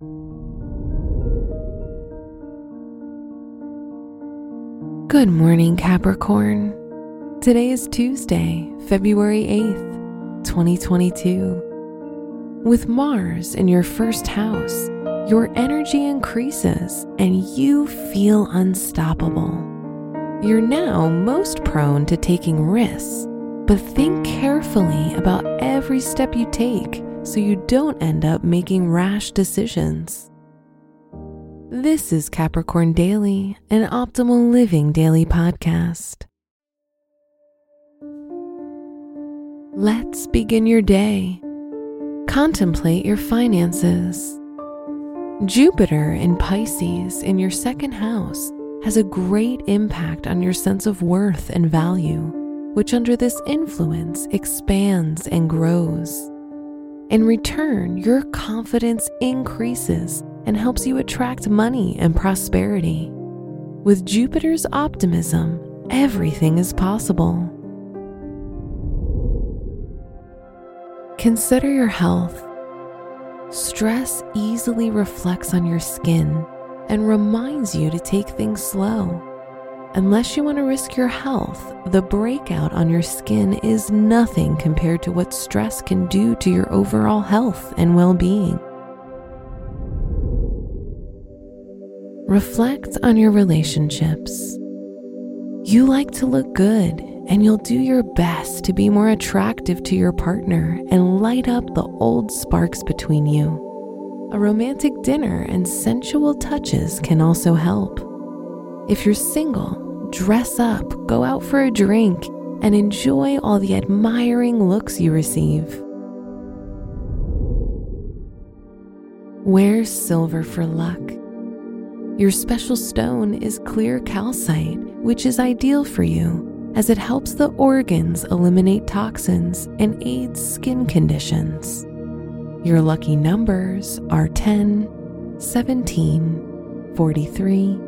Good morning, Capricorn. Today is Tuesday, February 8th, 2022. With Mars in your first house, your energy increases and you feel unstoppable. You're now most prone to taking risks, but think carefully about every step you take so you don't end up making rash decisions. This is Capricorn Daily, an optimal living daily podcast. Let's begin your day. Contemplate your finances. Jupiter in Pisces in your second house has a great impact on your sense of worth and value, which under this influence expands and grows. In return, your confidence increases and helps you attract money and prosperity. With Jupiter's optimism, everything is possible. Consider your health. Stress easily reflects on your skin and reminds you to take things slow. Unless you want to risk your health, the breakout on your skin is nothing compared to what stress can do to your overall health and well being. Reflect on your relationships. You like to look good, and you'll do your best to be more attractive to your partner and light up the old sparks between you. A romantic dinner and sensual touches can also help. If you're single, dress up, go out for a drink, and enjoy all the admiring looks you receive. Wear silver for luck. Your special stone is clear calcite, which is ideal for you as it helps the organs eliminate toxins and aids skin conditions. Your lucky numbers are 10, 17, 43,